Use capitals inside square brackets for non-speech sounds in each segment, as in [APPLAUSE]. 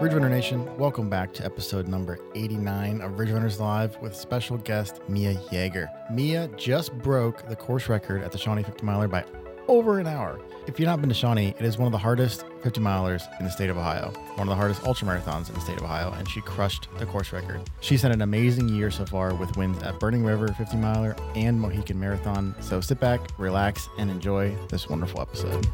Ridge Runner Nation, welcome back to episode number 89 of Ridge Runners Live with special guest Mia Yeager. Mia just broke the course record at the Shawnee 50 miler by over an hour. If you've not been to Shawnee, it is one of the hardest 50 milers in the state of Ohio, one of the hardest ultramarathons in the state of Ohio, and she crushed the course record. She's had an amazing year so far with wins at Burning River 50 miler and Mohican Marathon. So sit back, relax, and enjoy this wonderful episode.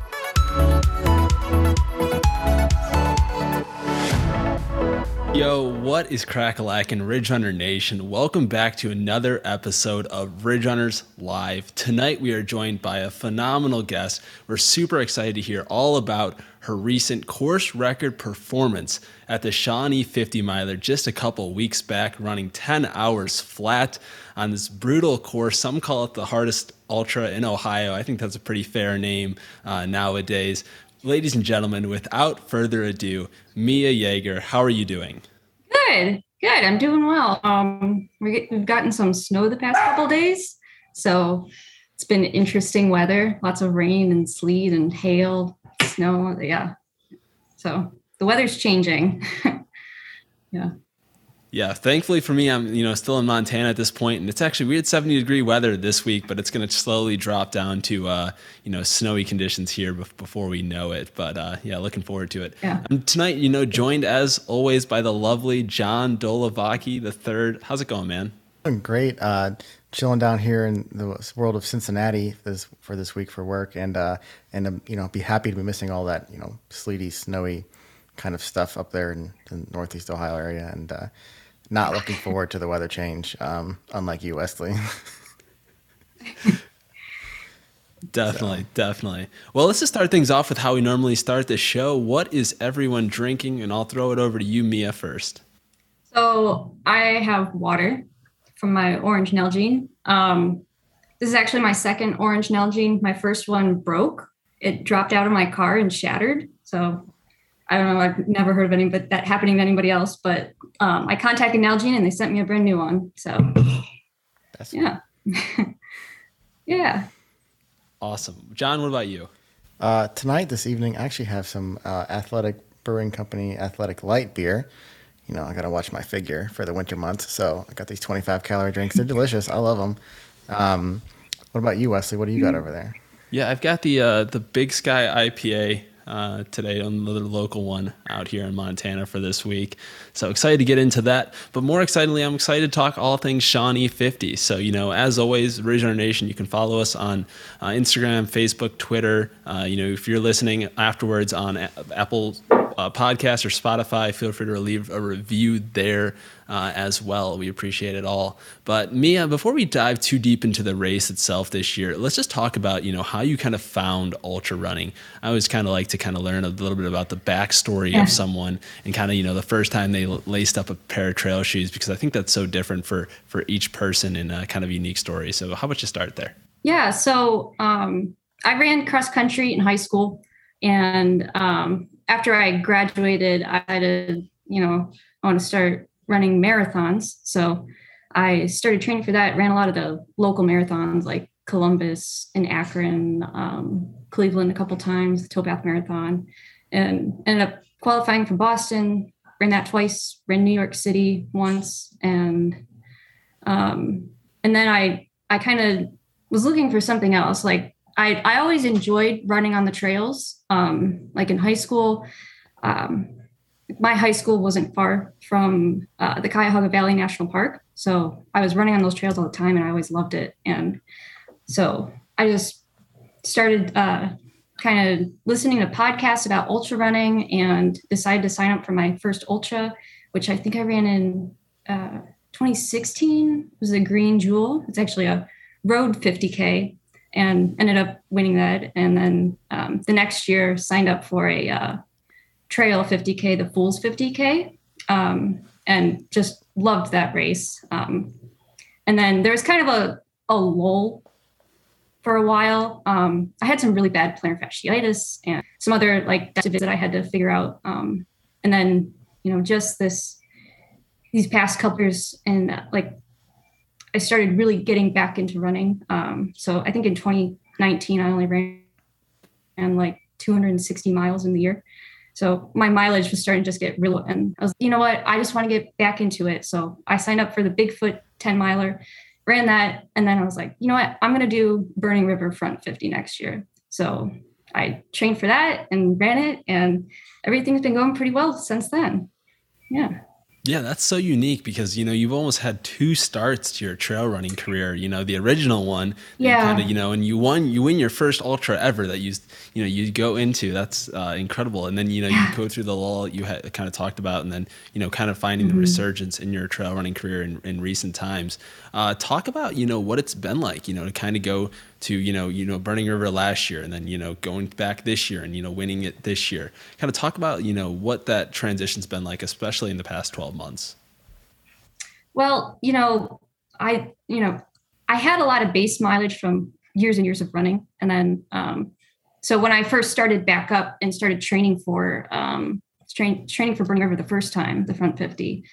Yo, what is crack-a-lack in Ridge Runner Nation? Welcome back to another episode of Ridge Runners Live. Tonight we are joined by a phenomenal guest. We're super excited to hear all about her recent course record performance at the Shawnee 50 miler just a couple weeks back, running 10 hours flat on this brutal course. Some call it the hardest ultra in Ohio. I think that's a pretty fair name uh, nowadays. Ladies and gentlemen, without further ado, Mia Yeager, how are you doing? Good, good. I'm doing well. Um, we've gotten some snow the past couple days, so it's been interesting weather. Lots of rain and sleet and hail, snow. Yeah, so the weather's changing. [LAUGHS] yeah. Yeah, thankfully for me, I'm you know still in Montana at this point, and it's actually we had 70 degree weather this week, but it's going to slowly drop down to uh, you know snowy conditions here before we know it. But uh, yeah, looking forward to it. Yeah. And tonight, you know, joined as always by the lovely John Dolovaki the third. How's it going, man? Doing great. Uh, chilling down here in the world of Cincinnati this for this week for work, and uh, and um, you know, be happy to be missing all that you know sleety, snowy kind of stuff up there in the northeast Ohio area, and uh, not looking forward to the weather change. Um, unlike you, Wesley. [LAUGHS] definitely, so. definitely. Well, let's just start things off with how we normally start the show. What is everyone drinking? And I'll throw it over to you, Mia, first. So I have water from my orange Nalgene. Um, this is actually my second orange Nalgene. My first one broke. It dropped out of my car and shattered. So I don't know. I've never heard of any, but that happening to anybody else. But um, I contacted Nalgene and they sent me a brand new one. So, [CLEARS THROAT] That's yeah, [LAUGHS] yeah. Awesome, John. What about you? Uh, tonight, this evening, I actually have some uh, Athletic Brewing Company Athletic Light beer. You know, I got to watch my figure for the winter months, so I got these 25 calorie drinks. They're delicious. I love them. Um, what about you, Wesley? What do you got over there? Yeah, I've got the uh, the Big Sky IPA uh, today on the local one out here in Montana for this week. So excited to get into that. But more excitingly, I'm excited to talk all things Shawnee 50. So, you know, as always, Ridge Nation, you can follow us on uh, Instagram, Facebook, Twitter. Uh, you know, if you're listening afterwards on a- Apple uh, podcast or Spotify, feel free to leave a review there uh, as well. We appreciate it all. But Mia, before we dive too deep into the race itself this year, let's just talk about you know how you kind of found ultra running. I always kind of like to kind of learn a little bit about the backstory yeah. of someone and kind of you know the first time they laced up a pair of trail shoes because I think that's so different for for each person and a kind of unique story. So how about you start there? Yeah. So um, I ran cross country in high school, and um, after I graduated, I to, you know, I want to start running marathons. So I started training for that, ran a lot of the local marathons like Columbus and Akron, um, Cleveland a couple times, the Towpath Marathon, and ended up qualifying for Boston, ran that twice, ran New York City once, and um, and then I I kind of was looking for something else. Like I I always enjoyed running on the trails. Um, like in high school, um, my high school wasn't far from uh, the Cuyahoga Valley National Park. So I was running on those trails all the time and I always loved it. And so I just started uh, kind of listening to podcasts about ultra running and decided to sign up for my first ultra, which I think I ran in uh, 2016. It was a Green Jewel. It's actually a road 50K and ended up winning that. And then um, the next year signed up for a uh, trail 50K, the Fools 50K, um, and just loved that race. Um, and then there was kind of a, a lull for a while. Um, I had some really bad plantar fasciitis and some other like that I had to figure out. Um, and then, you know, just this, these past couple years and uh, like, I started really getting back into running. Um, so I think in 2019, I only ran, and like 260 miles in the year. So my mileage was starting to just get real. And I was, you know what? I just want to get back into it. So I signed up for the Bigfoot 10 miler, ran that. And then I was like, you know what? I'm going to do Burning River Front 50 next year. So I trained for that and ran it. And everything's been going pretty well since then. Yeah. Yeah, that's so unique because you know you've almost had two starts to your trail running career. You know, the original one, yeah, kind of, you know, and you won, you win your first ultra ever that you, you know, you go into. That's uh, incredible. And then you know yeah. you go through the lull you had kind of talked about, and then you know, kind of finding mm-hmm. the resurgence in your trail running career in, in recent times. Uh, talk about you know what it's been like, you know, to kind of go to you know you know Burning River last year and then you know going back this year and you know winning it this year. Kind of talk about you know what that transition's been like, especially in the past twelve months. Well, you know, I you know I had a lot of base mileage from years and years of running, and then um, so when I first started back up and started training for um, train, training for Burning River the first time, the front fifty,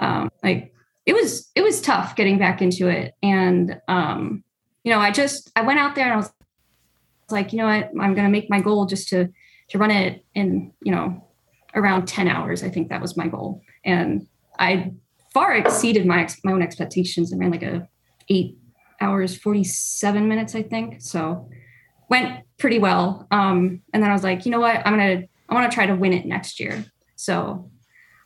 um, like it was it was tough getting back into it and um you know, I just I went out there and I was like, you know what, I'm going to make my goal just to to run it in you know around 10 hours. I think that was my goal, and I far exceeded my my own expectations. I ran like a eight hours 47 minutes, I think. So went pretty well. Um, and then I was like, you know what, I'm gonna I want to try to win it next year. So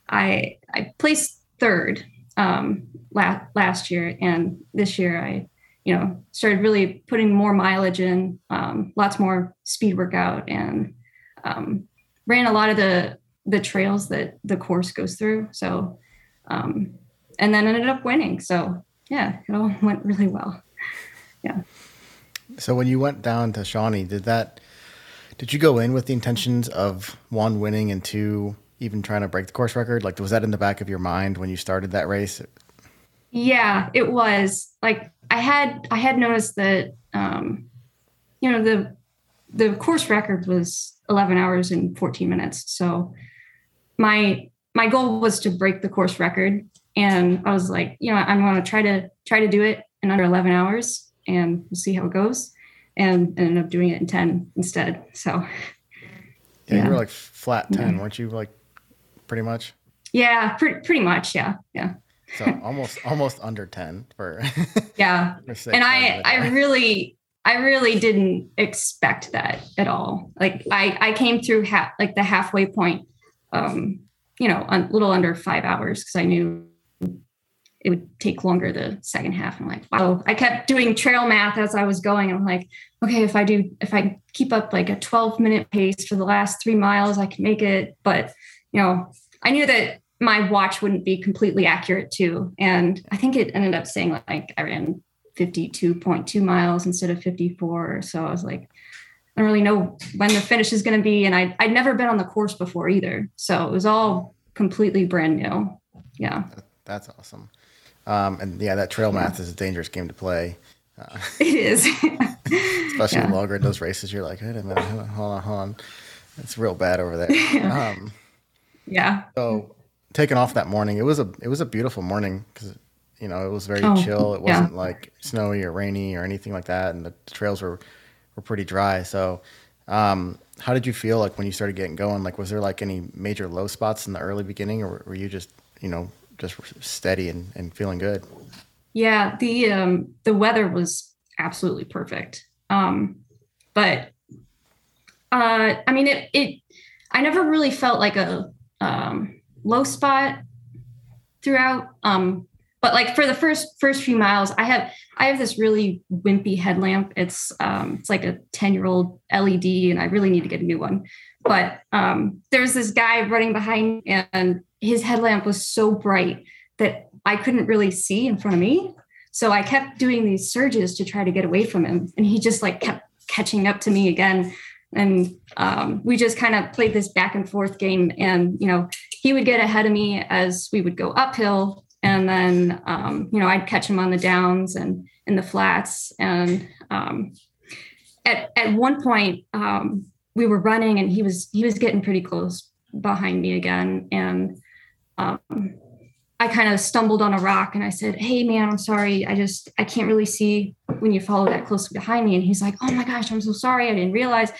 I I placed third um, last last year, and this year I you know, started really putting more mileage in, um, lots more speed workout, and um, ran a lot of the the trails that the course goes through. So, um, and then ended up winning. So yeah, it all [LAUGHS] went really well. Yeah. So when you went down to Shawnee, did that? Did you go in with the intentions of one winning and two even trying to break the course record? Like, was that in the back of your mind when you started that race? Yeah, it was. Like I had I had noticed that um, you know the the course record was 11 hours and 14 minutes. So my my goal was to break the course record, and I was like, you know, I'm going to try to try to do it in under 11 hours, and we'll see how it goes. And ended up doing it in 10 instead. So yeah, yeah. you were like flat 10, yeah. weren't you? Like pretty much. Yeah, pretty pretty much. Yeah, yeah so almost almost under 10 for [LAUGHS] yeah for and i i really i really didn't expect that at all like i i came through half like the halfway point um you know a little under five hours because i knew it would take longer the second half. I'm like, wow. I kept doing trail math as I was going. I'm like, okay, if I do, if I keep up like a 12 minute pace for the last three miles, I can make it. But, you know, I knew that my watch wouldn't be completely accurate too. And I think it ended up saying like I ran 52.2 miles instead of 54. So I was like, I don't really know when the finish is going to be. And I, I'd never been on the course before either. So it was all completely brand new. Yeah. That's awesome. Um, and yeah, that trail math yeah. is a dangerous game to play. Uh, it is. [LAUGHS] [LAUGHS] especially yeah. longer in those races. You're like, wait a minute, hold on, hold on. It's real bad over there. [LAUGHS] Um, yeah. So taking off that morning, it was a it was a beautiful morning because you know it was very oh, chill. It wasn't yeah. like snowy or rainy or anything like that, and the, the trails were were pretty dry. So, um, how did you feel like when you started getting going? Like, was there like any major low spots in the early beginning, or were you just you know just steady and, and feeling good? Yeah, the um, the weather was absolutely perfect. Um, but uh, I mean, it it I never really felt like a um, low spot throughout. Um, but like for the first first few miles, I have I have this really wimpy headlamp. It's um, it's like a 10 year old LED, and I really need to get a new one. But um, there's this guy running behind, and his headlamp was so bright that I couldn't really see in front of me. So I kept doing these surges to try to get away from him, and he just like kept catching up to me again and um, we just kind of played this back and forth game and you know he would get ahead of me as we would go uphill and then um, you know i'd catch him on the downs and in the flats and um, at, at one point um, we were running and he was he was getting pretty close behind me again and um, I kind of stumbled on a rock and I said, Hey man, I'm sorry. I just, I can't really see when you follow that close behind me. And he's like, Oh my gosh, I'm so sorry. I didn't realize.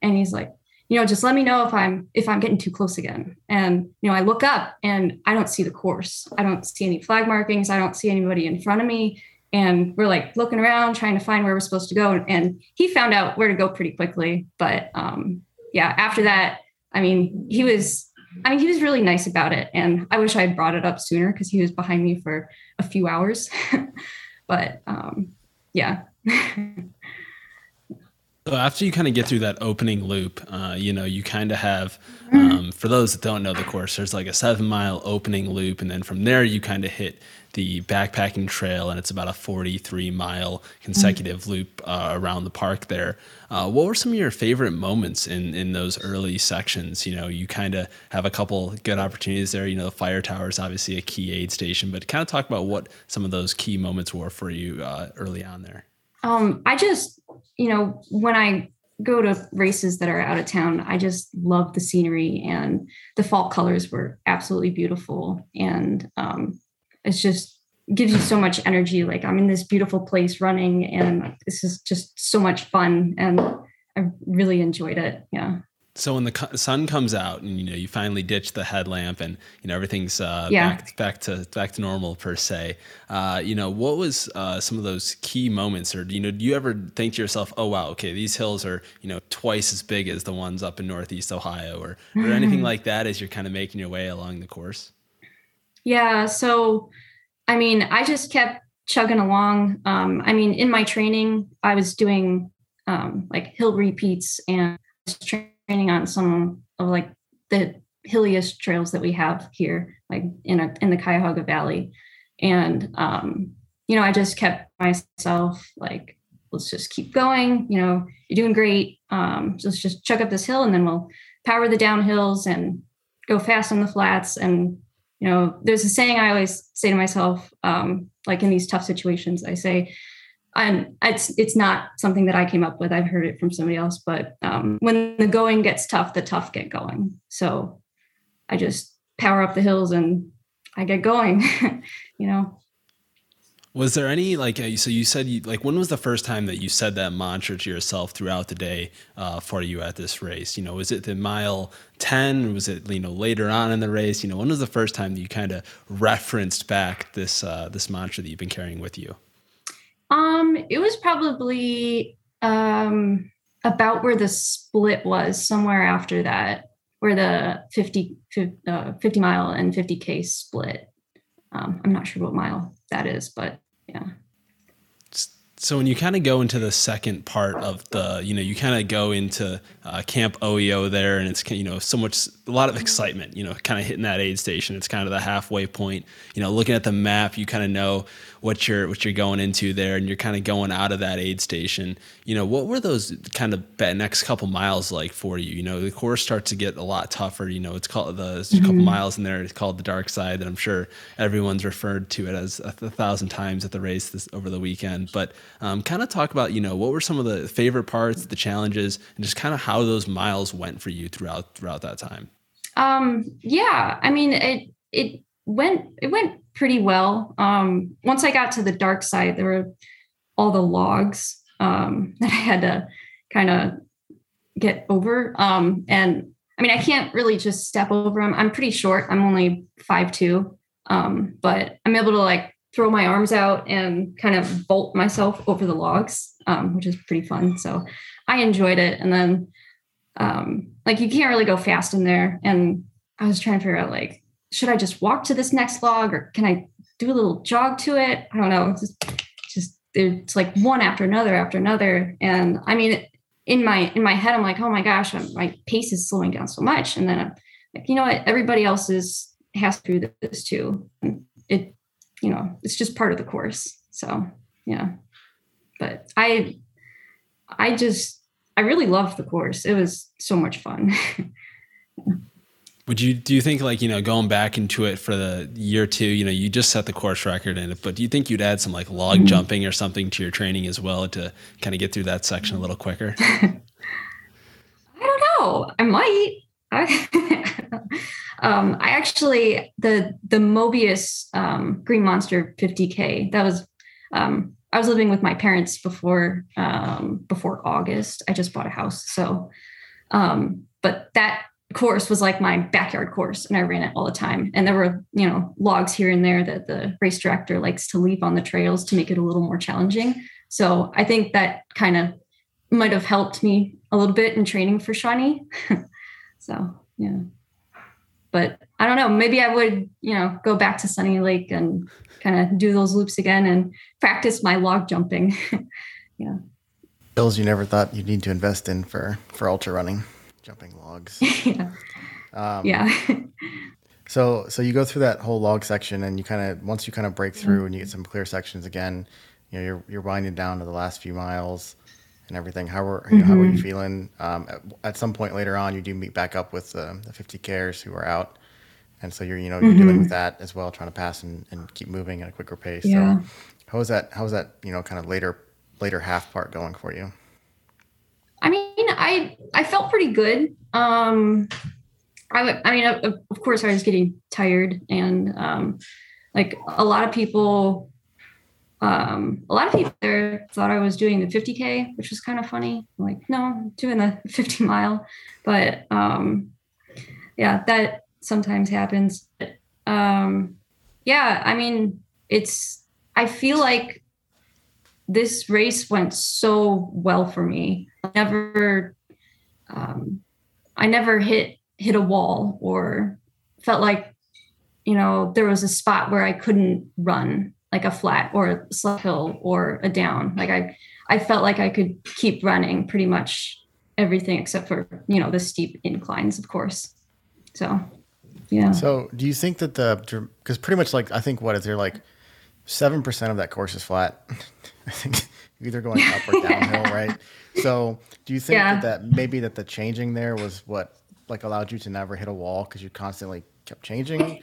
And he's like, you know, just let me know if I'm if I'm getting too close again. And you know, I look up and I don't see the course. I don't see any flag markings. I don't see anybody in front of me. And we're like looking around trying to find where we're supposed to go. And he found out where to go pretty quickly. But um, yeah, after that, I mean, he was I mean, he was really nice about it. And I wish I had brought it up sooner because he was behind me for a few hours. [LAUGHS] but um, yeah. [LAUGHS] So after you kind of get through that opening loop, uh, you know, you kind of have, um, for those that don't know the course, there's like a seven mile opening loop. And then from there, you kind of hit the backpacking trail, and it's about a 43 mile consecutive mm-hmm. loop uh, around the park there. Uh, what were some of your favorite moments in, in those early sections? You know, you kind of have a couple good opportunities there. You know, the fire tower is obviously a key aid station, but kind of talk about what some of those key moments were for you uh, early on there. Um, I just, you know, when I go to races that are out of town, I just love the scenery and the fall colors were absolutely beautiful. And um, it's just gives you so much energy. Like I'm in this beautiful place running and this is just so much fun. And I really enjoyed it. Yeah so when the sun comes out and you know you finally ditch the headlamp and you know everything's uh, yeah. back back to back to normal per se uh, you know what was uh, some of those key moments? Or you know do you ever think to yourself oh wow okay these hills are you know twice as big as the ones up in northeast ohio or or anything [LAUGHS] like that as you're kind of making your way along the course? Yeah so i mean i just kept chugging along. Um, i mean in my training i was doing um, like hill repeats and training on some of like the hilliest trails that we have here, like in a, in the Cuyahoga Valley. And um, you know, I just kept myself like, let's just keep going. You know, you're doing great. Um, let's just chuck up this hill, and then we'll power the downhills and go fast on the flats. And you know, there's a saying I always say to myself, um, like in these tough situations, I say, and it's it's not something that I came up with. I've heard it from somebody else. But um, when the going gets tough, the tough get going. So I just power up the hills and I get going. [LAUGHS] you know. Was there any like uh, so you said you like when was the first time that you said that mantra to yourself throughout the day uh, for you at this race? You know, was it the mile ten? Was it you know later on in the race? You know, when was the first time that you kind of referenced back this uh, this mantra that you've been carrying with you? It was probably um about where the split was, somewhere after that, where the 50, 50, uh, 50 mile and 50K split. Um, I'm not sure what mile that is, but yeah. So when you kind of go into the second part of the, you know, you kind of go into uh, Camp OEO there, and it's you know so much, a lot of excitement, you know, kind of hitting that aid station. It's kind of the halfway point. You know, looking at the map, you kind of know what you're what you're going into there, and you're kind of going out of that aid station. You know, what were those kind of next couple miles like for you? You know, the course starts to get a lot tougher. You know, it's called the mm-hmm. couple miles in there. It's called the dark side, that I'm sure everyone's referred to it as a, a thousand times at the race this over the weekend. But um, kind of talk about, you know, what were some of the favorite parts, the challenges, and just kind of how those miles went for you throughout throughout that time. Um, yeah, I mean, it it went it went pretty well. Um, once I got to the dark side, there were all the logs um, [LAUGHS] that I had to kind of get over. Um, and I mean, I can't really just step over them. I'm pretty short. I'm only five two, um, but I'm able to like throw my arms out and kind of bolt myself over the logs, um, which is pretty fun. So I enjoyed it. And then, um, like, you can't really go fast in there. And I was trying to figure out, like, should I just walk to this next log or can I do a little jog to it? I don't know. It's just, just it's like one after another after another. And I mean, in my in my head, I'm like, oh my gosh, I'm, my pace is slowing down so much. And then I'm like, you know what? Everybody else is has do this too. And it you know, it's just part of the course. So yeah. But I I just I really loved the course. It was so much fun. [LAUGHS] Would you do you think like you know going back into it for the year two? You know, you just set the course record in it, but do you think you'd add some like log mm-hmm. jumping or something to your training as well to kind of get through that section a little quicker? [LAUGHS] I don't know. I might. I, [LAUGHS] um, I actually the the Mobius um, Green Monster 50k. That was um, I was living with my parents before um, before August. I just bought a house, so. Um, but that course was like my backyard course and I ran it all the time. And there were, you know, logs here and there that the race director likes to leave on the trails to make it a little more challenging. So I think that kind of might have helped me a little bit in training for Shawnee. [LAUGHS] so yeah. But I don't know, maybe I would, you know, go back to Sunny Lake and kind of do those loops again and practice my log jumping. [LAUGHS] yeah. Bills you never thought you'd need to invest in for for ultra running jumping logs. [LAUGHS] yeah. Um, yeah. [LAUGHS] so so you go through that whole log section, and you kind of once you kind of break through mm-hmm. and you get some clear sections again, you know you're you're winding down to the last few miles and everything. How were you know, mm-hmm. how were you mm-hmm. feeling? Um, at, at, some point later on, you do meet back up with uh, the 50Kers who are out, and so you're you know you're mm-hmm. dealing with that as well, trying to pass and, and keep moving at a quicker pace. Yeah. So how was that? How was that? You know, kind of later later half part going for you? I mean, I I felt pretty good. Um, I I mean, of, of course, I was getting tired, and um, like a lot of people, um, a lot of people there thought I was doing the 50k, which was kind of funny. I'm like, no, I'm doing the [LAUGHS] 50 mile, but um, yeah, that sometimes happens. Um, yeah, I mean, it's. I feel like this race went so well for me. I never, um, I never hit hit a wall or felt like, you know, there was a spot where I couldn't run, like a flat or a slow hill or a down. Like I, I felt like I could keep running pretty much everything except for you know the steep inclines, of course. So, yeah. So, do you think that the because pretty much like I think what is there like seven percent of that course is flat. [LAUGHS] I think either going up or downhill, [LAUGHS] right? So, do you think yeah. that, that maybe that the changing there was what like allowed you to never hit a wall because you constantly kept changing?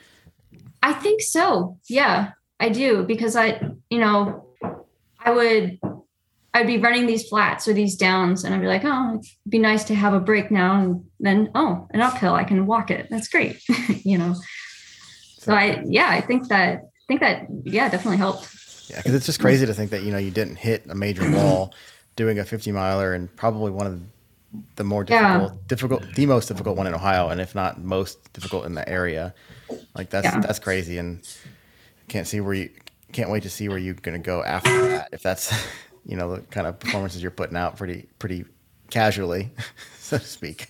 I think so. Yeah, I do because I, you know, I would I'd be running these flats or these downs, and I'd be like, oh, it'd be nice to have a break now, and then oh, an uphill, I can walk it. That's great, [LAUGHS] you know. So I, yeah, I think that I think that yeah, definitely helped. Yeah, because it's just crazy to think that you know you didn't hit a major [CLEARS THROAT] wall doing a 50 miler and probably one of the more difficult, yeah. difficult, the most difficult one in Ohio, and if not most difficult in the area. Like that's yeah. that's crazy, and can't see where you can't wait to see where you're gonna go after that. If that's [LAUGHS] you know the kind of performances you're putting out pretty pretty casually, [LAUGHS] so to speak.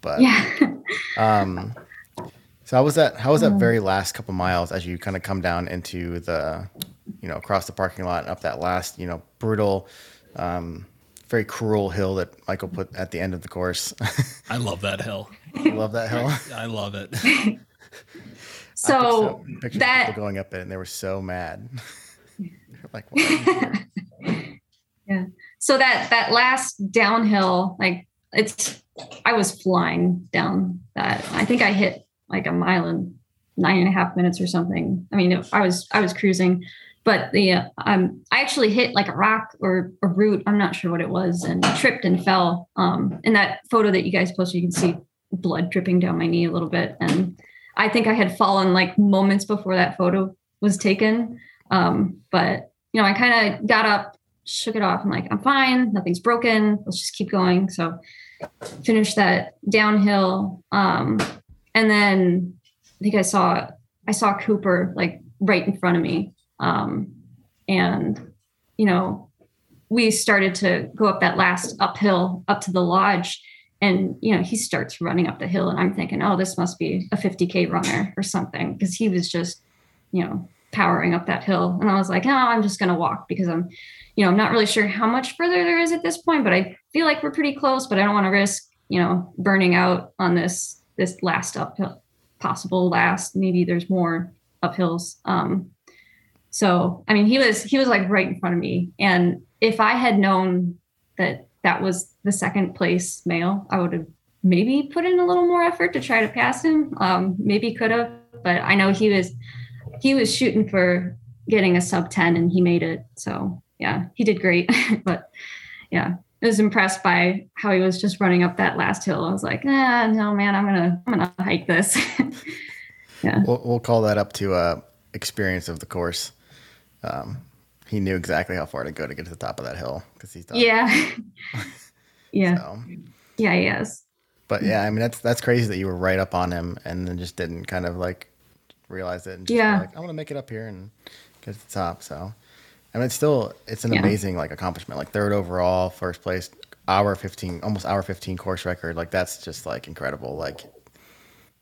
But yeah. [LAUGHS] um, so how was that? How was that very last couple miles as you kind of come down into the, you know, across the parking lot and up that last, you know, brutal, um, very cruel hill that Michael put at the end of the course. I love that hill. You love that hill. I love it. So that people going up it and they were so mad. [LAUGHS] like, [LAUGHS] yeah. So that that last downhill, like it's, I was flying down that. I think I hit like a mile in nine and a half minutes or something. I mean, I was I was cruising, but the um I actually hit like a rock or a root. I'm not sure what it was, and tripped and fell. Um, in that photo that you guys posted, you can see blood dripping down my knee a little bit, and I think I had fallen like moments before that photo was taken. Um, but you know, I kind of got up, shook it off. I'm like, I'm fine. Nothing's broken. Let's just keep going. So finished that downhill. Um, and then I think I saw I saw Cooper like right in front of me, um, and you know we started to go up that last uphill up to the lodge, and you know he starts running up the hill, and I'm thinking, oh, this must be a 50k runner or something because he was just you know powering up that hill, and I was like, oh, I'm just gonna walk because I'm you know I'm not really sure how much further there is at this point, but I feel like we're pretty close, but I don't want to risk you know burning out on this this last uphill, possible last. Maybe there's more uphills. Um, so I mean, he was he was like right in front of me, and if I had known that that was the second place male, I would have maybe put in a little more effort to try to pass him. Um, maybe could have, but I know he was he was shooting for getting a sub 10 and he made it. So yeah, he did great. [LAUGHS] but yeah, I was impressed by how he was just running up that last hill. I was like, ah, no, man, I'm gonna, I'm gonna hike this. [LAUGHS] yeah, we'll, we'll call that up to uh, experience of the course. Um, he knew exactly how far to go to get to the top of that hill because he's done. Yeah, [LAUGHS] yeah, so. yeah, yes. But yeah, I mean that's that's crazy that you were right up on him and then just didn't kind of like realize it and just Yeah. like I want to make it up here and get to the top. So I mean it's still it's an Yeah. amazing like accomplishment. Like third overall, first place, hour fifteen almost hour fifteen course record. Like that's just like incredible. Like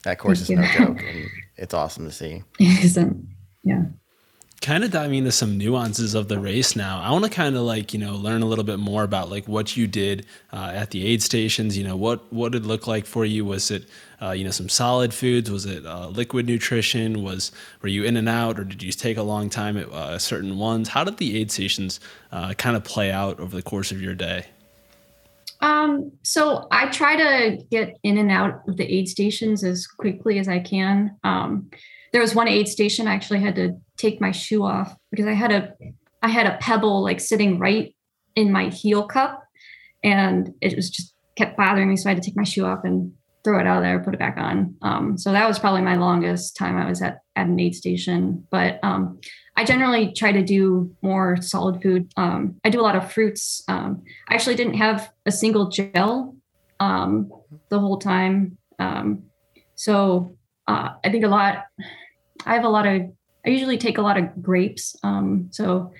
that course Thank is you. no joke [LAUGHS] and it's awesome to see. Isn't yeah. Kind of diving into some nuances of the race now. I want to kind of like you know learn a little bit more about like what you did uh, at the aid stations you know what what did it look like for you? Was it uh, you know some solid foods? Was it uh, liquid nutrition? Was were you in and out or did you take a long time at uh, certain ones? How did the aid stations uh, kind of play out over the course of your day? Um, so I try to get in and out of the aid stations as quickly as I can. Um, there was one aid station I actually had to take my shoe off because I had a I had a pebble like sitting right in my heel cup and it was just kept bothering me. So I had to take my shoe off and throw it out of there, put it back on. Um, so that was probably my longest time I was at, at an aid station. But um, I generally try to do more solid food. Um, I do a lot of fruits. Um, I actually didn't have a single gel um, the whole time. Um, so uh, I think a lot, I have a lot of, I usually take a lot of grapes. Um, so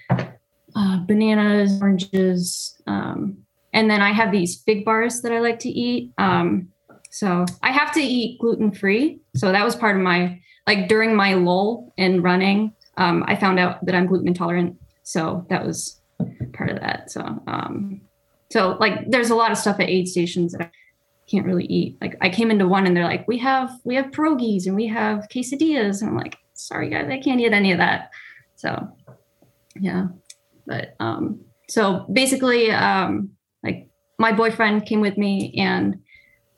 uh, bananas, oranges, um, and then I have these fig bars that I like to eat. Um, so I have to eat gluten free. So that was part of my, like during my lull in running, um, I found out that I'm gluten intolerant. So that was part of that. So, um, so like there's a lot of stuff at aid stations that can't really eat. Like I came into one and they're like, we have, we have pierogies and we have quesadillas. And I'm like, sorry guys, I can't eat any of that. So yeah, but, um, so basically, um, like my boyfriend came with me and,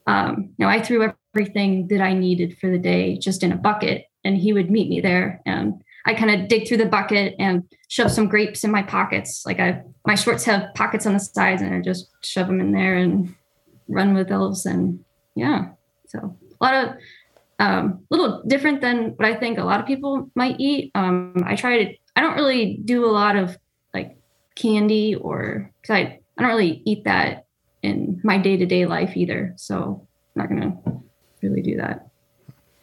um, you know, I threw everything that I needed for the day just in a bucket and he would meet me there and I kind of dig through the bucket and shove some grapes in my pockets. Like I, my shorts have pockets on the sides, and I just shove them in there and run with elves And yeah, so a lot of um, little different than what I think a lot of people might eat. Um, I try to. I don't really do a lot of like candy or because I I don't really eat that in my day to day life either. So I'm not gonna really do that.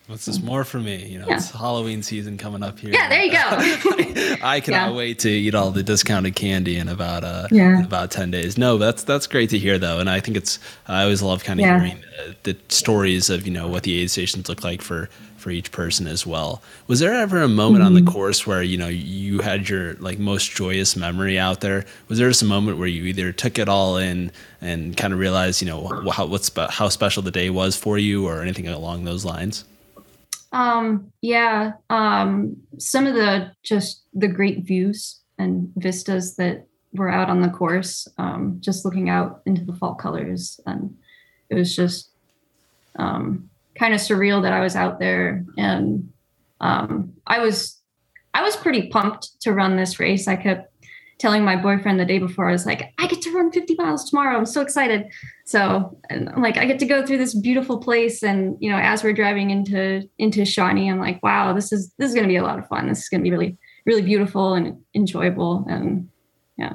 What's this more for me? You know, Yeah. it's Halloween season coming up here. Yeah, there you go. [LAUGHS] I cannot Yeah. wait to eat all the discounted candy in about uh Yeah. in about ten days. No, that's that's great to hear though, and I think it's I always love kind of hearing uh, the stories of you know what the aid stations look like for for each person as well. Was there ever a moment on the Mm-hmm. course where you know you had your like most joyous memory out there? Was there some moment where you either took it all in and kind of realized you know how what's how special the day was for you or anything along those lines? Um, yeah. Um, some of the just the great views and vistas that were out on the course, um, just looking out into the fall colors. And it was just um, kind of surreal that I was out there. And um, I was I was pretty pumped to run this race. I kept telling my boyfriend the day before, I was like, I get to run 50 miles tomorrow. I'm so excited. So I'm like, I get to go through this beautiful place. And you know, as we're driving into into Shawnee, I'm like, wow, this is this is gonna be a lot of fun. This is gonna be really, really beautiful and enjoyable. And yeah.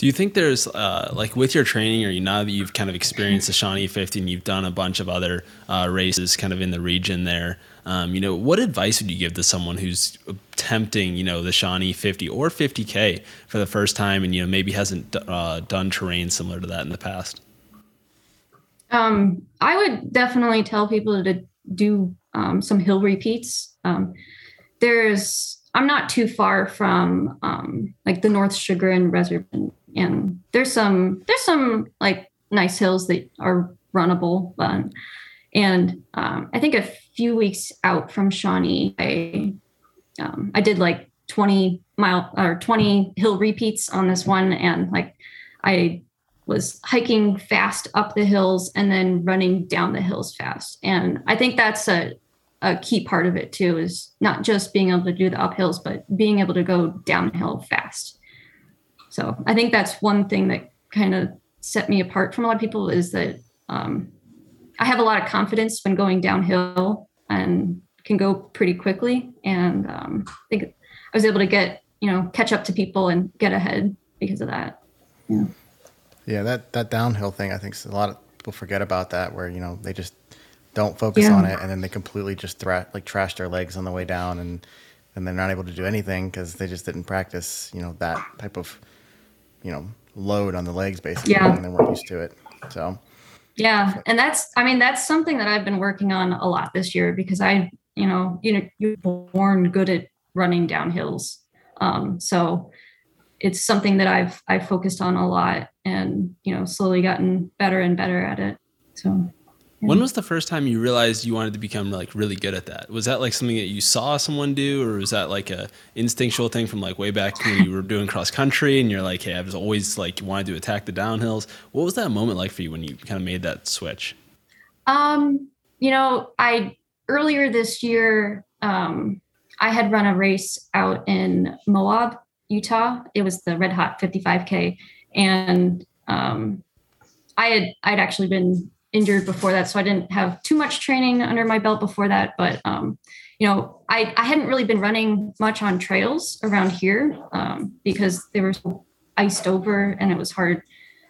Do you think there's uh, like with your training, or you now that you've kind of experienced the Shawnee 50 and you've done a bunch of other uh, races, kind of in the region there, um, you know, what advice would you give to someone who's attempting, you know, the Shawnee 50 or 50k for the first time, and you know maybe hasn't uh, done terrain similar to that in the past? Um, I would definitely tell people to do um, some hill repeats. Um, there's, I'm not too far from um, like the North Chagrin Reservation, and there's some, there's some like nice hills that are runnable. And um, I think a few weeks out from Shawnee, I, um, I did like 20 mile or 20 hill repeats on this one, and like I was hiking fast up the hills and then running down the hills fast. And I think that's a, a key part of it too, is not just being able to do the uphills, but being able to go downhill fast. So I think that's one thing that kind of set me apart from a lot of people is that um, I have a lot of confidence when going downhill and can go pretty quickly. And um, I think I was able to get, you know, catch up to people and get ahead because of that. Yeah, that that downhill thing I think a lot of people forget about that, where you know they just don't focus Yeah. on it, and then they completely just thra- like trash their legs on the way down, and and they're not able to do anything because they just didn't practice, you know, that type of you know load on the legs basically, Yeah. and they weren't used to it. So Yeah, and that's I mean that's something that I've been working on a lot this year because I you know you know you're born good at running down hills, um, so it's something that I've I've focused on a lot and you know slowly gotten better and better at it. So When was the first time you realized you wanted to become like really good at that? Was that like something that you saw someone do, or was that like a instinctual thing from like way back when you were doing cross country and you're like, hey, I was always like wanted to attack the downhills? What was that moment like for you when you kind of made that switch? Um, you know, I earlier this year, um, I had run a race out in Moab, Utah. It was the Red Hot 55K, and um, I had I'd actually been injured before that, so I didn't have too much training under my belt before that. But um, you know, I I hadn't really been running much on trails around here um, because they were iced over, and it was hard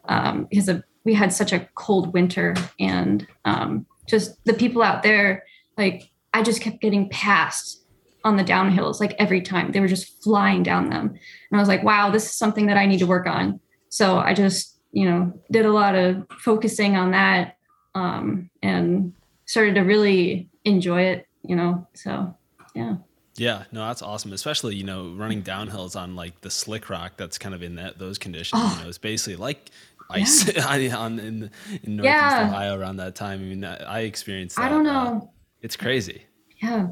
um, because of we had such a cold winter and um, just the people out there like i just kept getting passed on the downhills like every time they were just flying down them and i was like wow this is something that i need to work on so i just you know did a lot of focusing on that um, and started to really enjoy it you know so yeah Yeah, no, that's awesome. Especially you know running downhills on like the slick rock that's kind of in that those conditions. Oh. You know, it's basically like ice on, [LAUGHS] on in in northeast Yeah. Ohio around that time. I mean, I, I experienced. That. i don't uh, know it's crazy. yeah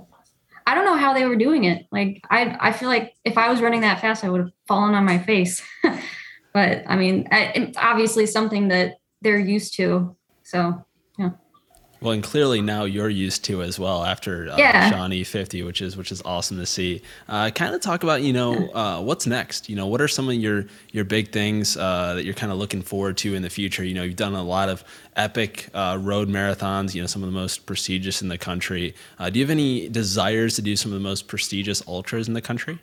i don't know how they were doing it like i i feel like if i was running that fast i would have fallen on my face [LAUGHS] but i mean I, it's obviously something that they're used to so Well, and clearly now you're used to as well after uh, Yeah. Shawnee 50, which is which is awesome to see. Uh, kind of talk about you know uh, what's next. You know, what are some of your your big things uh, that you're kind of looking forward to in the future? You know, you've done a lot of epic uh, road marathons. You know, some of the most prestigious in the country. Uh, do you have any desires to do some of the most prestigious ultras in the country?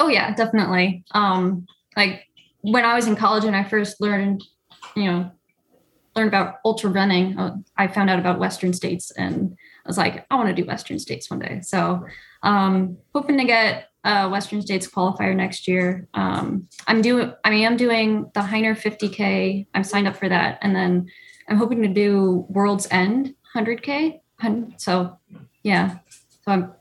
Oh yeah, definitely. Um, like when I was in college and I first learned, you know, learned about ultra running, uh, I found out about Western States, and I was like, I want to do Western States one day. So, um, hoping to get a Western States qualifier next year. Um, I'm doing, I mean, I'm doing the Heiner 50k. I'm signed up for that, and then I'm hoping to do World's End 100k. So, yeah. So I'm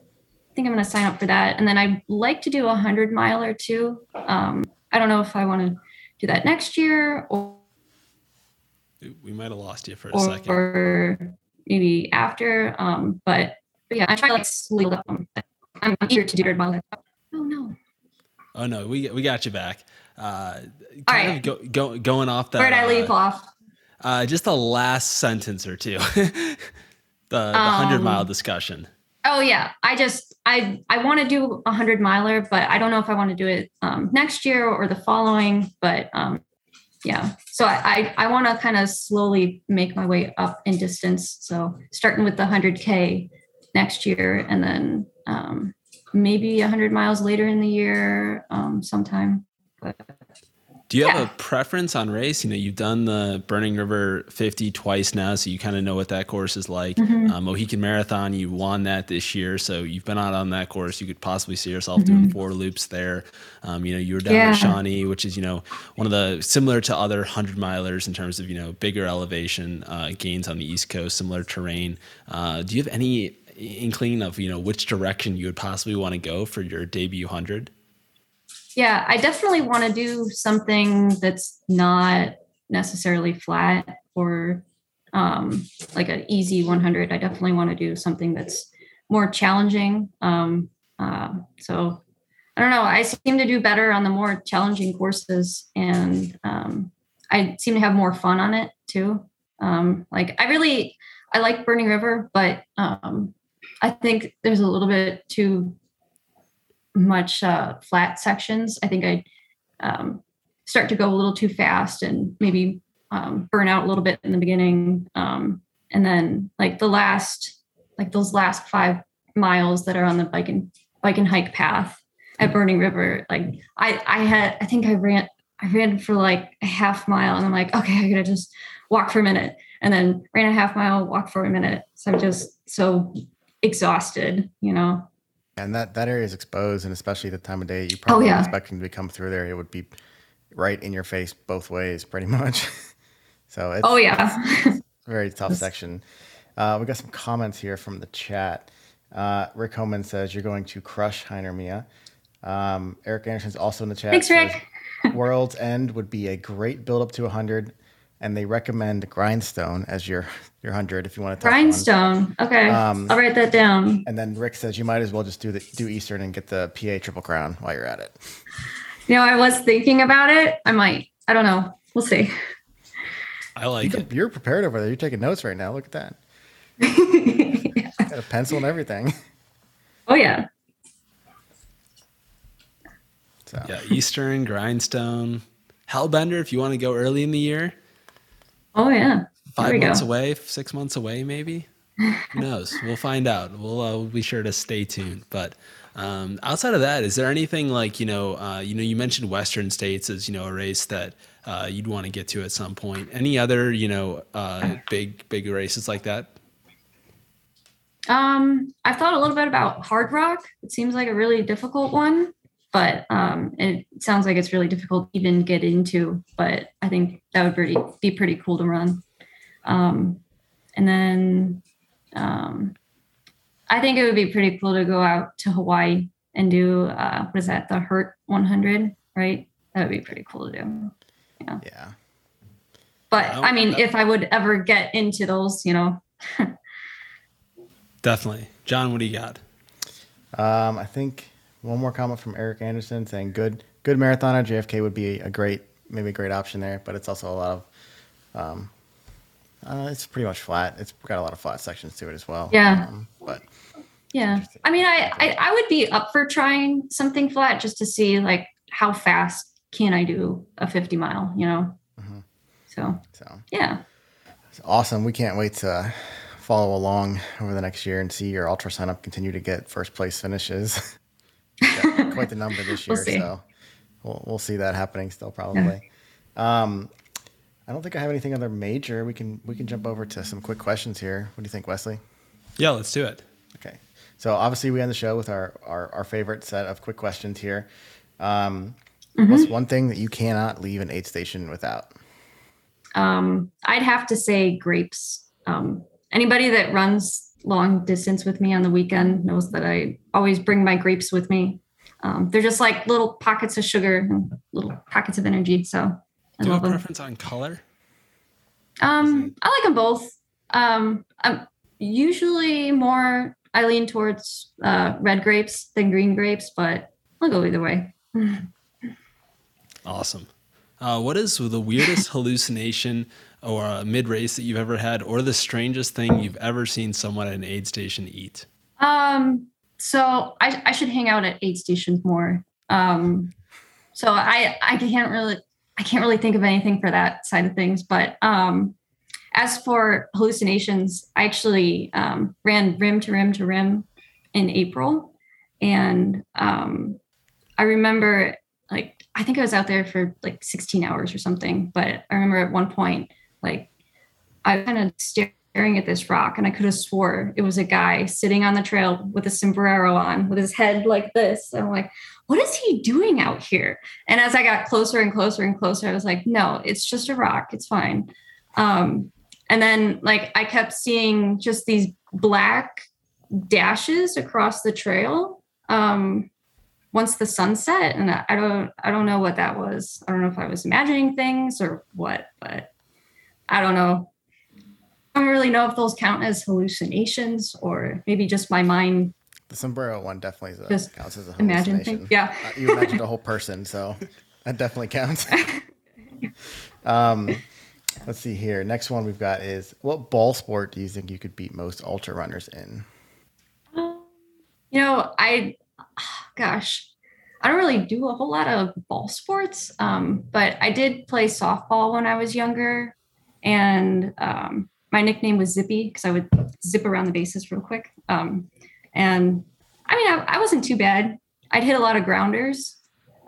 I think I'm going to sign up for that. And then I'd like to do a 100 mile or two. Um, I don't know if I want to do that next year or, We might have lost you for a or, second. or maybe after. Um, but, but yeah, I try to like slow up. Um, I'm eager to do 100 mile. Oh, no. Oh no, we we got you back. Uh, kind All of go, go, going off that. Where'd I uh, leave off? Uh, just the last sentence or two. [LAUGHS] the the hundred Um, mile discussion. Oh yeah, I just I I want to do a hundred miler, but I don't know if I want to do it um, next year or the following. But um, yeah, so I I, I want to kind of slowly make my way up in distance. So starting with the hundred k next year, and then um, maybe a hundred miles later in the year um, sometime. But Do you have a preference on race? You know, you've done the Burning River 50 twice now, so you kind of know what that course is like. Mhm. Uh, Mohican Marathon, you won that this year, so you've been out on that course. You could possibly see yourself doing four loops there. Um, you know, you were down Mm-hmm. Yeah. at Shawnee, which is you know one of the similar to other hundred milers in terms of you know bigger elevation uh, gains on the East Coast, similar terrain. Uh, do you have any inkling of you know which direction you would possibly want to go for your debut hundred? Yeah, I definitely want to do something that's not necessarily flat or um, like an easy 100. I definitely want to do something that's more challenging. Um, uh, so I don't know. I seem to do better on the more challenging courses, and um, I seem to have more fun on it too. Um, like I really, I like Burning River, but um, I think there's a little bit too much uh, flat sections. I think I um, start to go a little too fast and maybe um, burn out a little bit in the beginning. Um, and then like the last, like those last five miles that are on the bike and bike and hike path at Burning River, like I, I had, I think I ran, I ran for like a half mile and I'm like, okay, I gotta just walk for a minute, and then ran a half mile, walk for a minute. So I'm just so exhausted, you know. And that that area is exposed, and especially the time of day you probably Oh, yeah. expecting to come through there, it would be right in your face both ways, pretty [LAUGHS] much. so it's Oh yeah. a very tough section. Uh, we got some comments here from the chat. Uh, Rick Homan says you're going to crush Hyner Mia. Um, Eric Anderson's also in the chat. Thanks, Rick. World's End would be a great build up to 100, and they recommend Grindstone as your your 100 if you want to. Grindstone. Okay. Um, I'll write that down. And then Rick says you might as well just do the do Eastern and get the PA Triple Crown while you're at it. You know, I was thinking about it. I might. I don't know. We'll see. I like it. You're prepared over there. You're taking notes right now. Look at that. [LAUGHS] Got a pencil and everything. oh yeah. So Yeah, Eastern, Grindstone, Hellbender. If you want to go early in the year, Oh yeah. five we go. months away, six months away, maybe. Who knows? [LAUGHS] We'll find out. We'll, uh, we'll be sure to stay tuned. But um, outside of that, is there anything like you know, uh, you know, you mentioned Western States as you know a race that uh, you'd want to get to at some point. Any other you know uh, big big races like that? Um, I've thought a little bit about Hard Rock. It seems like a really difficult one, but um, it sounds like it's really difficult to even get into. But I think that would pretty, be pretty cool to run. Um, and then um, I think it would be pretty cool to go out to Hawaii and do uh, what is that? The Hurt 100, right? That would be pretty cool to do. yeah. Yeah. But Yeah, I mean, if I would ever get into those, you know, [LAUGHS] Definitely, John. What do you got? Um, I think one more comment from Eric Anderson saying good good marathoner JFK would be a great maybe a great option there, but it's also a lot of um, uh, it's pretty much flat. It's got a lot of flat sections to it as well. Yeah. Um, but Yeah. I mean, I, I I would be up for trying something flat just to see like how fast can I do a 50 mile, you know? Mhm. So so yeah. it's awesome. We can't wait to follow along over the next year and see your ultra sign up continue to get first place finishes. [LAUGHS] Got quite the number this year, We'll so we'll we'll see that happening still probably. Um, I don't think I have anything other major. We can we can jump over to some quick questions here. What do you think, Wesley? Yeah, let's do it. Okay. So obviously we end the show with our, our, our favorite set of quick questions here. Um, What's one thing that you cannot leave an aid station without? Um, I'd have to say grapes. Um, anybody that runs long distance with me on the weekend knows that I always bring my grapes with me. Um, they're just like little pockets of sugar and little pockets of energy. So I Do you have a them. preference on color? Um, I like them both. Um, I'm usually more I lean towards uh, red grapes than green grapes, but I'll go either way. [LAUGHS] Awesome. Uh, what is the weirdest hallucination or a mid race that you've ever had, or the strangest thing you've ever seen someone at an aid station eat? Um, so I, I should hang out at aid stations more. Um, so I I can't really I can't really think of anything for that side of things. But um, as for hallucinations, I actually um, ran rim to rim to rim in April, and um, I remember like I think I was out there for like 16 hours or something. But I remember at one point like I kind of staring at this rock, and I could have swore it was a guy sitting on the trail with a sombrero on, with his head like this. And I'm like, what is he doing out here? And as I got closer and closer and closer, I was like, no, it's just a rock. It's fine. Um, and then like I kept seeing just these black dashes across the trail. Um, once the sun set, and I I don't, I don't know what that was. I don't know if I was imagining things or what, but I don't know. I don't really know if those count as hallucinations or maybe just my mind The sombrero one definitely a, Just counts as a imagine hallucination. things. Yeah. Uh, you imagined a whole person, so that definitely counts. [LAUGHS] um, let's see here. Next one we've got is what ball sport do you think you could beat most ultra runners in? Um, You know, I, gosh, I don't really do a whole lot of ball sports, um, but I did play softball when I was younger. And um, my nickname was Zippy because I would zip around the bases real quick. Um, and I mean, I, I wasn't too bad. I'd hit a lot of grounders.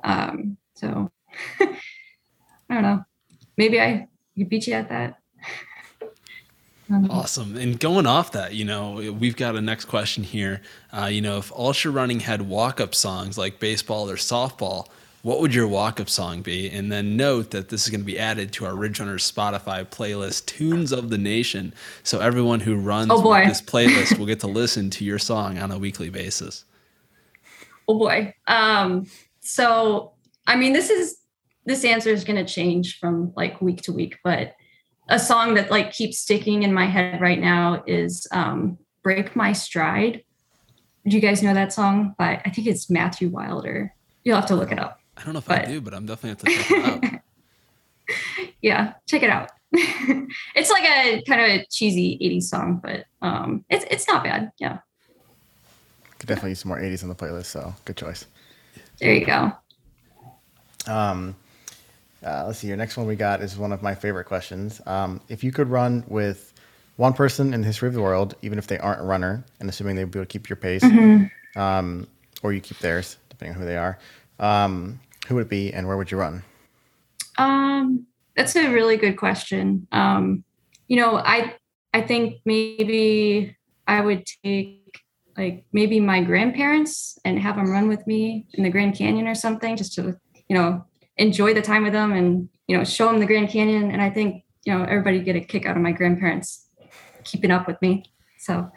Um, so [LAUGHS] I don't know. Maybe I could beat you at that. Awesome. And going off that, you know, we've got a next question here. Uh, you know, if ultra running had walk up songs like baseball or softball, what would your walk up song be? And then note that this is going to be added to our Ridge Runners Spotify playlist, Tunes of the Nation. So everyone who runs oh this playlist will get to [LAUGHS] listen to your song on a weekly basis. Oh boy. Um, so, I mean, this is, this answer is going to change from like week to week, but a song that like keeps sticking in my head right now is um, "Break My Stride." Do you guys know that song? By I think it's Matthew Wilder. You'll have to look it up. I don't know if but... I do, but I'm definitely have to check it out. [LAUGHS] yeah, check it out. [LAUGHS] it's like a kind of a cheesy 80s song, but um, it's it's not bad. Yeah. Could definitely use some more 80s on the playlist, so good choice. There you go. Um, uh, let's see. Your next one we got is one of my favorite questions. Um, if you could run with one person in the history of the world, even if they aren't a runner, and assuming they'd be able to keep your pace, mm-hmm. um, or you keep theirs, depending on who they are, um, who would it be, and where would you run? Um, that's a really good question. Um, you know, I I think maybe I would take like maybe my grandparents and have them run with me in the Grand Canyon or something, just to you know enjoy the time with them and you know show them the Grand Canyon. And I think you know everybody get a kick out of my grandparents keeping up with me. So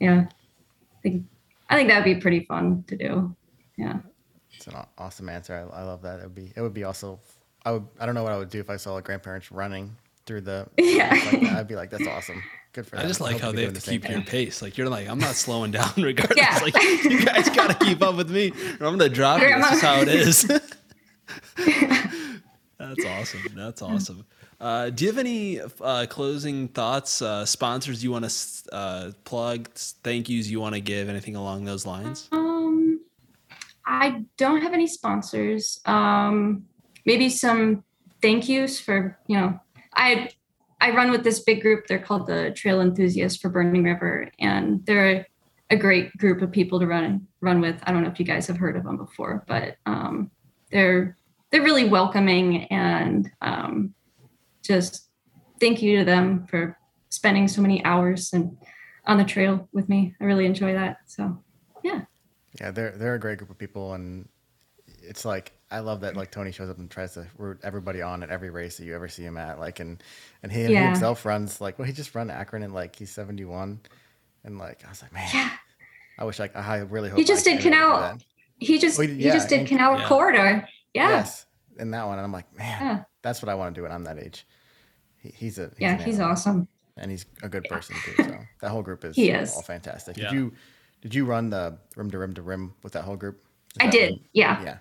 yeah, I think I think that would be pretty fun to do. Yeah. It's an awesome answer. I, I love that. It would be it would be also I would I don't know what I would do if I saw a grandparents running through the [LAUGHS] yeah. Like I'd be like that's awesome. Good for that. I them. just like how they have to the keep your pace. Like you're like I'm not slowing down [LAUGHS] regardless. Yeah. Like you guys got to keep up with me or I'm gonna drop you. This is how it is. [LAUGHS] That's awesome. That's awesome. Uh, do you have any uh, closing thoughts, uh, sponsors you want to uh, plug, thank yous you want to give, anything along those lines? I don't have any sponsors. Um, maybe some thank yous for you know I I run with this big group. They're called the Trail Enthusiasts for Burning River, and they're a great group of people to run run with. I don't know if you guys have heard of them before, but um, they're they're really welcoming and um, just thank you to them for spending so many hours and on the trail with me. I really enjoy that. So. Yeah, they're they're a great group of people and it's like I love that like Tony shows up and tries to root everybody on at every race that you ever see him at. Like and and he, yeah. he himself runs like well he just run Akron and like he's seventy one and like I was like, man, yeah. I wish like I really hope he just did canal he just well, he, yeah, he, just did canal corridor yeah. Yes, in that one, and I'm like, man, yeah. that's what I want to do when I'm that age. He, he's a he's yeah, he's awesome, and he's a good person too. So [LAUGHS] that whole group is, he is. all fantastic. Yeah. Did you did you run the rim to rim to rim with that whole group? Is I did. Yeah. Yeah.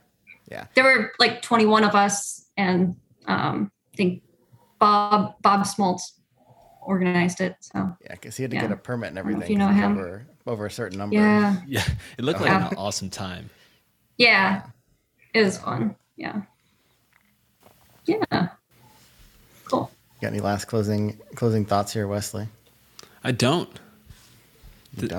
Yeah. There were like 21 of us, and um, I think Bob Bob Smoltz organized it. So yeah, because he had to yeah. get a permit and everything. you know him over, over a certain number. Yeah. Yeah. It looked like an awesome time. Yeah. It was fun. Yeah. Yeah. Cool. got any last closing closing thoughts here, Wesley? I don't.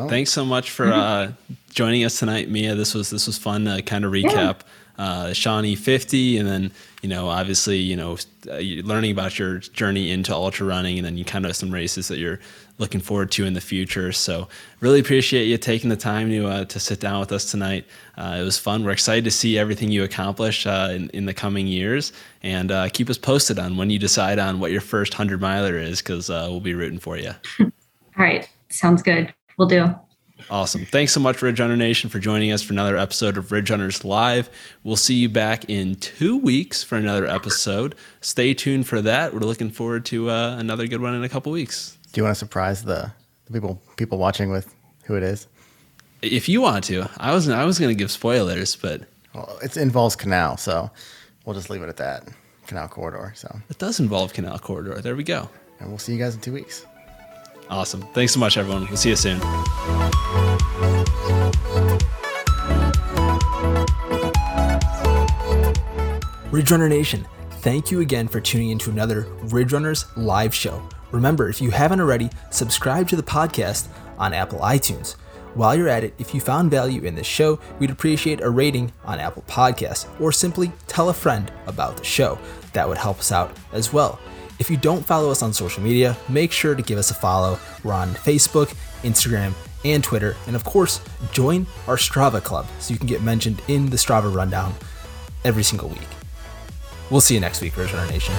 Thanks so much for uh, joining us tonight, Mia. This was this was fun to kind of recap. Yeah uh, Shawnee 50, and then you know obviously you know uh, learning about your journey into ultra running, and then you kind of some races that you're looking forward to in the future. So really appreciate you taking the time to uh, to sit down with us tonight. Uh, it was fun. We're excited to see everything you accomplish uh, in, in the coming years, and uh, keep us posted on when you decide on what your first hundred miler is, because we'll be rooting for you. [LAUGHS] All right, sounds good. We'll do. Awesome. Thanks so much, Ridge Runner Nation, for joining us for another episode of Ridge Runners Live. We'll see you back in two weeks for another episode. Stay tuned for that. We're looking forward to uh, another good one in a couple weeks. Do you want to surprise the, the people people watching with who it is? If you want to, I was I was going to give spoilers, but well, it involves canal, so we'll just leave it at that. Canal corridor. So it does involve canal corridor. There we go. And we'll see you guys in two weeks. Awesome. Thanks so much, everyone. We'll see you soon. Ridge Runner Nation, thank you again for tuning in to another Ridge Runners live show. Remember, if you haven't already, subscribe to the podcast on Apple iTunes. While you're at it, if you found value in this show, we'd appreciate a rating on Apple Podcasts or simply tell a friend about the show. That would help us out as well. If you don't follow us on social media, make sure to give us a follow. We're on Facebook, Instagram, and Twitter. And of course, join our Strava club so you can get mentioned in the Strava rundown every single week. We'll see you next week, Ridge Runner Nation.